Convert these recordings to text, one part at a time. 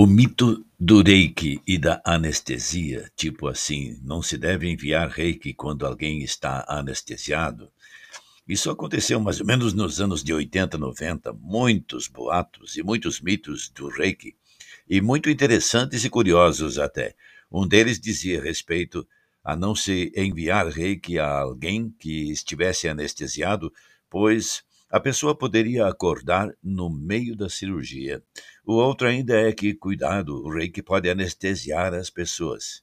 O mito do reiki e da anestesia, tipo assim, não se deve enviar reiki quando alguém está anestesiado. Isso aconteceu mais ou menos nos anos de 80, 90. Muitos boatos e muitos mitos do reiki, e muito interessantes e curiosos até. Um deles dizia respeito a não se enviar reiki a alguém que estivesse anestesiado, pois a pessoa poderia acordar no meio da cirurgia. O outro ainda é que, cuidado, o reiki pode anestesiar as pessoas.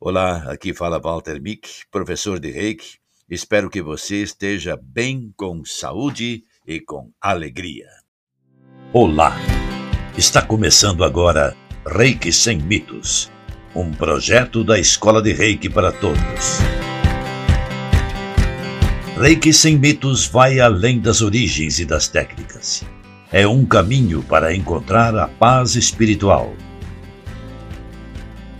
Olá, aqui fala Walter Mick, professor de reiki. Espero que você esteja bem com saúde e com alegria. Olá! Está começando agora Reiki Sem Mitos um projeto da Escola de Reiki para Todos. Reiki sem mitos vai além das origens e das técnicas. É um caminho para encontrar a paz espiritual.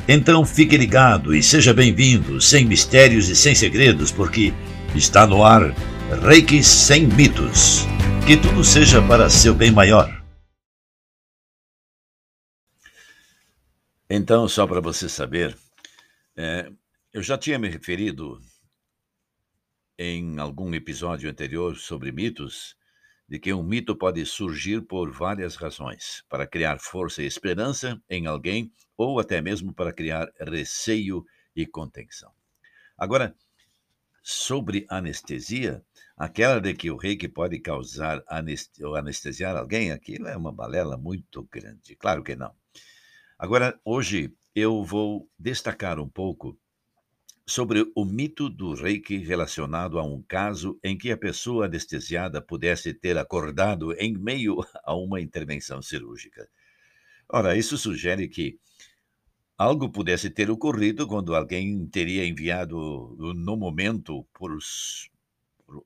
Então fique ligado e seja bem-vindo, sem mistérios e sem segredos, porque está no ar Reiki sem mitos. Que tudo seja para seu bem maior. Então, só para você saber, é, eu já tinha me referido em algum episódio anterior sobre mitos, de que um mito pode surgir por várias razões, para criar força e esperança em alguém ou até mesmo para criar receio e contenção. Agora, sobre anestesia, aquela de que o reiki pode causar ou anestesiar alguém, aquilo é uma balela muito grande. Claro que não. Agora, hoje eu vou destacar um pouco sobre o mito do reiki relacionado a um caso em que a pessoa anestesiada pudesse ter acordado em meio a uma intervenção cirúrgica. Ora, isso sugere que algo pudesse ter ocorrido quando alguém teria enviado, no momento, por,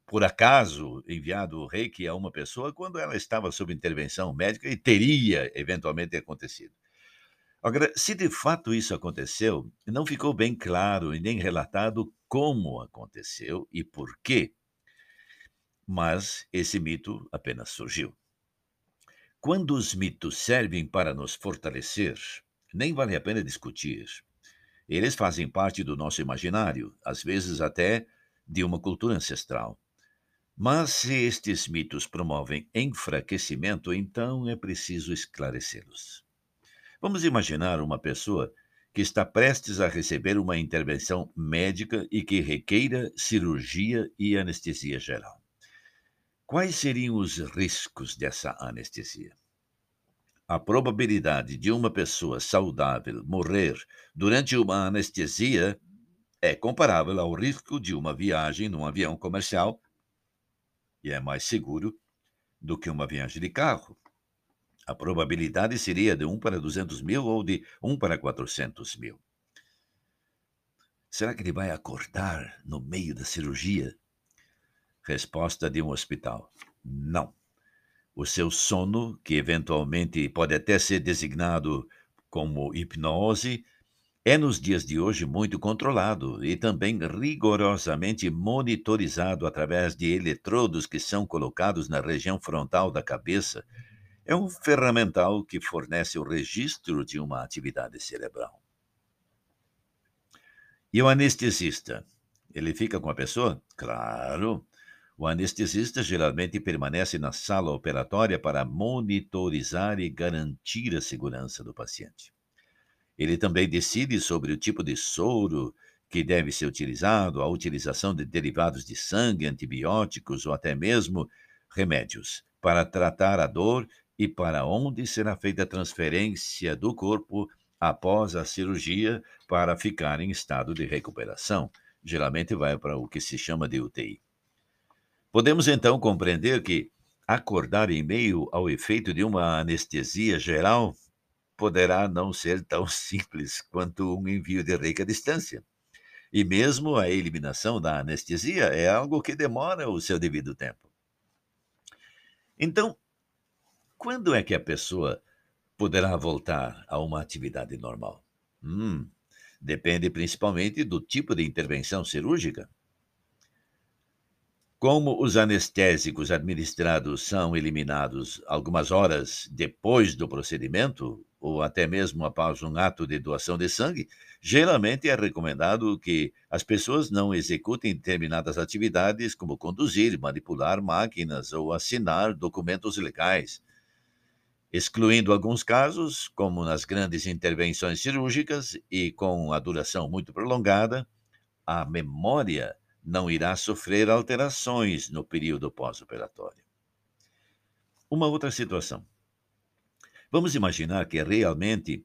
por acaso, enviado o reiki a uma pessoa quando ela estava sob intervenção médica e teria eventualmente acontecido. Agora, se de fato isso aconteceu, não ficou bem claro e nem relatado como aconteceu e por quê. Mas esse mito apenas surgiu. Quando os mitos servem para nos fortalecer, nem vale a pena discutir. Eles fazem parte do nosso imaginário, às vezes até de uma cultura ancestral. Mas se estes mitos promovem enfraquecimento, então é preciso esclarecê-los. Vamos imaginar uma pessoa que está prestes a receber uma intervenção médica e que requeira cirurgia e anestesia geral. Quais seriam os riscos dessa anestesia? A probabilidade de uma pessoa saudável morrer durante uma anestesia é comparável ao risco de uma viagem num avião comercial e é mais seguro do que uma viagem de carro. A probabilidade seria de 1 para 200 mil ou de 1 para 400 mil. Será que ele vai acordar no meio da cirurgia? Resposta de um hospital: não. O seu sono, que eventualmente pode até ser designado como hipnose, é nos dias de hoje muito controlado e também rigorosamente monitorizado através de eletrodos que são colocados na região frontal da cabeça é um ferramental que fornece o registro de uma atividade cerebral. E o anestesista? Ele fica com a pessoa? Claro. O anestesista geralmente permanece na sala operatória para monitorizar e garantir a segurança do paciente. Ele também decide sobre o tipo de soro que deve ser utilizado, a utilização de derivados de sangue, antibióticos ou até mesmo remédios para tratar a dor e para onde será feita a transferência do corpo após a cirurgia para ficar em estado de recuperação. Geralmente vai para o que se chama de UTI. Podemos então compreender que acordar em meio ao efeito de uma anestesia geral poderá não ser tão simples quanto um envio de reiki à distância. E mesmo a eliminação da anestesia é algo que demora o seu devido tempo. Então, quando é que a pessoa poderá voltar a uma atividade normal? Hum, depende principalmente do tipo de intervenção cirúrgica. Como os anestésicos administrados são eliminados algumas horas depois do procedimento, ou até mesmo após um ato de doação de sangue, geralmente é recomendado que as pessoas não executem determinadas atividades, como conduzir, manipular máquinas ou assinar documentos legais. Excluindo alguns casos, como nas grandes intervenções cirúrgicas e com a duração muito prolongada, a memória não irá sofrer alterações no período pós-operatório. Uma outra situação. Vamos imaginar que realmente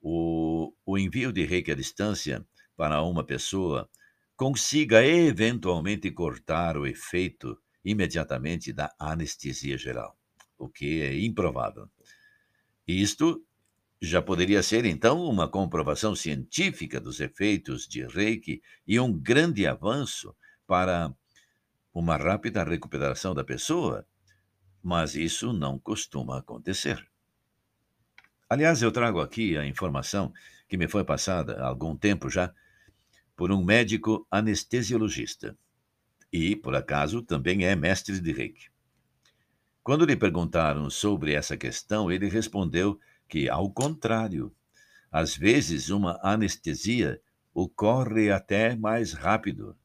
o, o envio de reiki à distância para uma pessoa consiga eventualmente cortar o efeito imediatamente da anestesia geral, o que é improvável. Isto já poderia ser, então, uma comprovação científica dos efeitos de reiki e um grande avanço para uma rápida recuperação da pessoa, mas isso não costuma acontecer. Aliás, eu trago aqui a informação que me foi passada há algum tempo já por um médico anestesiologista e, por acaso, também é mestre de reiki. Quando lhe perguntaram sobre essa questão, ele respondeu que, ao contrário, às vezes uma anestesia ocorre até mais rápido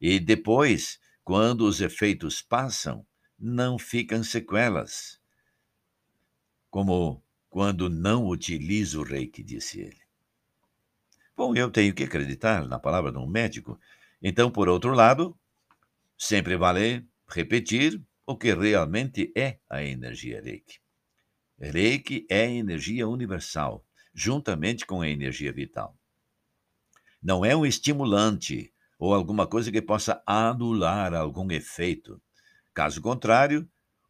e depois, quando os efeitos passam, não ficam sequelas, como quando não utilizo o reiki, disse ele. Bom, eu tenho que acreditar na palavra de um médico. Então, por outro lado, sempre vale repetir o que realmente é a energia reiki. Reiki é energia universal, juntamente com a energia vital. Não é um estimulante ou alguma coisa que possa anular algum efeito. Caso contrário,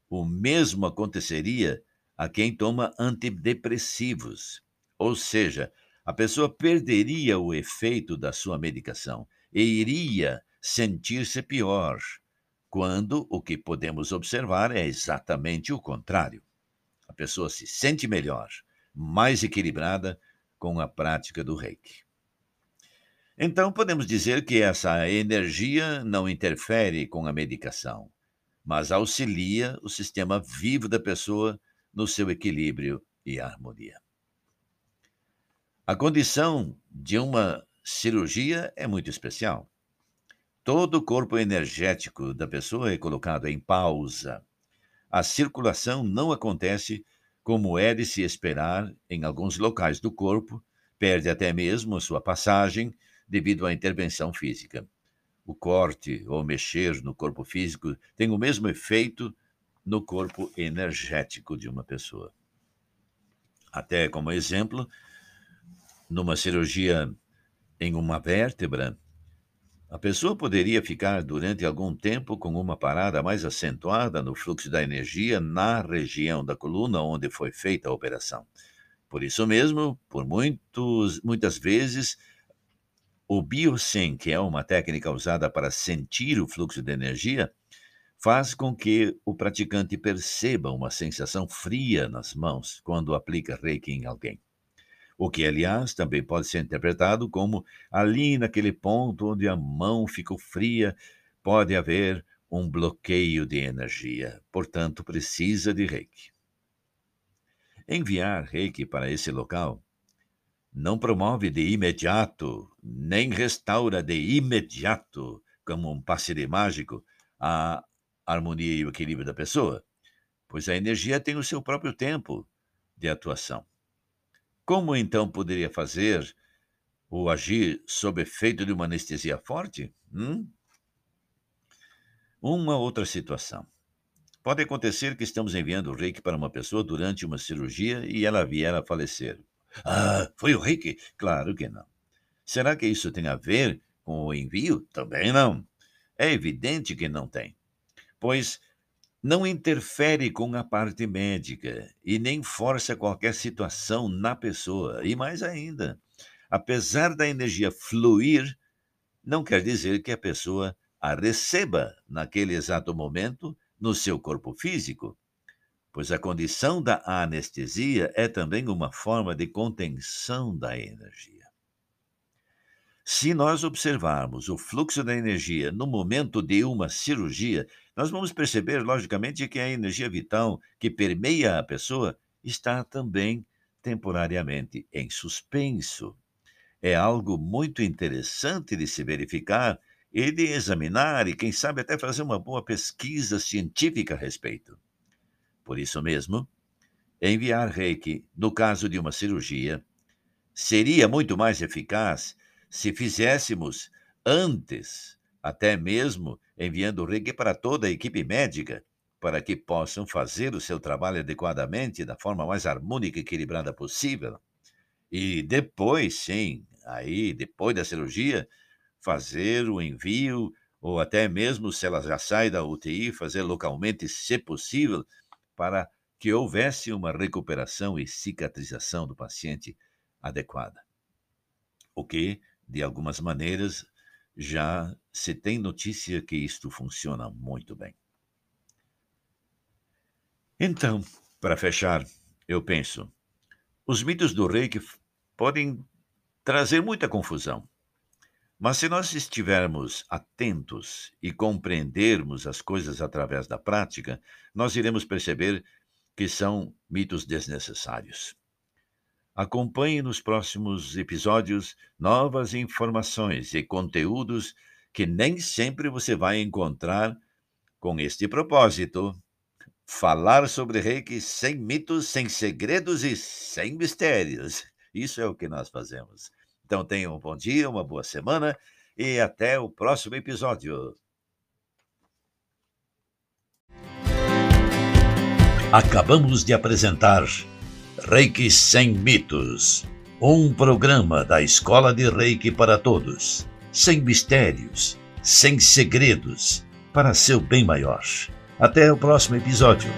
o mesmo aconteceria a quem toma antidepressivos. Ou seja, a pessoa perderia o efeito da sua medicação e iria sentir-se pior, quando o que podemos observar é exatamente o contrário. A pessoa se sente melhor, mais equilibrada com a prática do reiki. Então, podemos dizer que essa energia não interfere com a medicação, mas auxilia o sistema vivo da pessoa no seu equilíbrio e harmonia. A condição de uma cirurgia é muito especial. Todo o corpo energético da pessoa é colocado em pausa. A circulação não acontece como é de se esperar em alguns locais do corpo, perde até mesmo a sua passagem devido à intervenção física. O corte ou mexer no corpo físico tem o mesmo efeito no corpo energético de uma pessoa. Até como exemplo, numa cirurgia em uma vértebra, a pessoa poderia ficar durante algum tempo com uma parada mais acentuada no fluxo da energia na região da coluna onde foi feita a operação. Por isso mesmo, por muitos, muitas vezes, o biosyn, que é uma técnica usada para sentir o fluxo de energia, faz com que o praticante perceba uma sensação fria nas mãos quando aplica reiki em alguém. O que, aliás, também pode ser interpretado como ali naquele ponto onde a mão ficou fria, pode haver um bloqueio de energia, portanto, precisa de reiki. Enviar reiki para esse local não promove de imediato, nem restaura de imediato, como um passe de mágico, a harmonia e o equilíbrio da pessoa? Pois a energia tem o seu próprio tempo de atuação. Como então poderia fazer ou agir sob efeito de uma anestesia forte? Hum? Uma outra situação. Pode acontecer que estamos enviando o reiki para uma pessoa durante uma cirurgia e ela vier a falecer. Ah, foi o reiki? Claro que não. Será que isso tem a ver com o envio? Também não. É evidente que não tem pois não interfere com a parte médica e nem força qualquer situação na pessoa. E mais ainda, apesar da energia fluir, não quer dizer que a pessoa a receba naquele exato momento no seu corpo físico, pois a condição da anestesia é também uma forma de contenção da energia. Se nós observarmos o fluxo da energia no momento de uma cirurgia, nós vamos perceber, logicamente, que a energia vital que permeia a pessoa está também temporariamente em suspenso. É algo muito interessante de se verificar e de examinar, e quem sabe até fazer uma boa pesquisa científica a respeito. Por isso mesmo, enviar reiki, no caso de uma cirurgia, seria muito mais eficaz se fizéssemos antes, até mesmo enviando reiki para toda a equipe médica, para que possam fazer o seu trabalho adequadamente, da forma mais harmônica e equilibrada possível. E depois, sim, aí, depois da cirurgia, fazer o envio, ou até mesmo, se ela já sai da UTI, fazer localmente, se possível, para que houvesse uma recuperação e cicatrização do paciente adequada. O que, de algumas maneiras, já se tem notícia que isto funciona muito bem. Então, para fechar, eu penso, os mitos do reiki podem trazer muita confusão. Mas se nós estivermos atentos e compreendermos as coisas através da prática, nós iremos perceber que são mitos desnecessários. Acompanhe nos próximos episódios novas informações e conteúdos que nem sempre você vai encontrar com este propósito. Falar sobre reiki sem mitos, sem segredos e sem mistérios. Isso é o que nós fazemos. Então tenham um bom dia, uma boa semana e até o próximo episódio. Acabamos de apresentar Reiki Sem Mitos, um programa da Escola de Reiki para Todos, sem mistérios, sem segredos, para seu bem maior. Até o próximo episódio.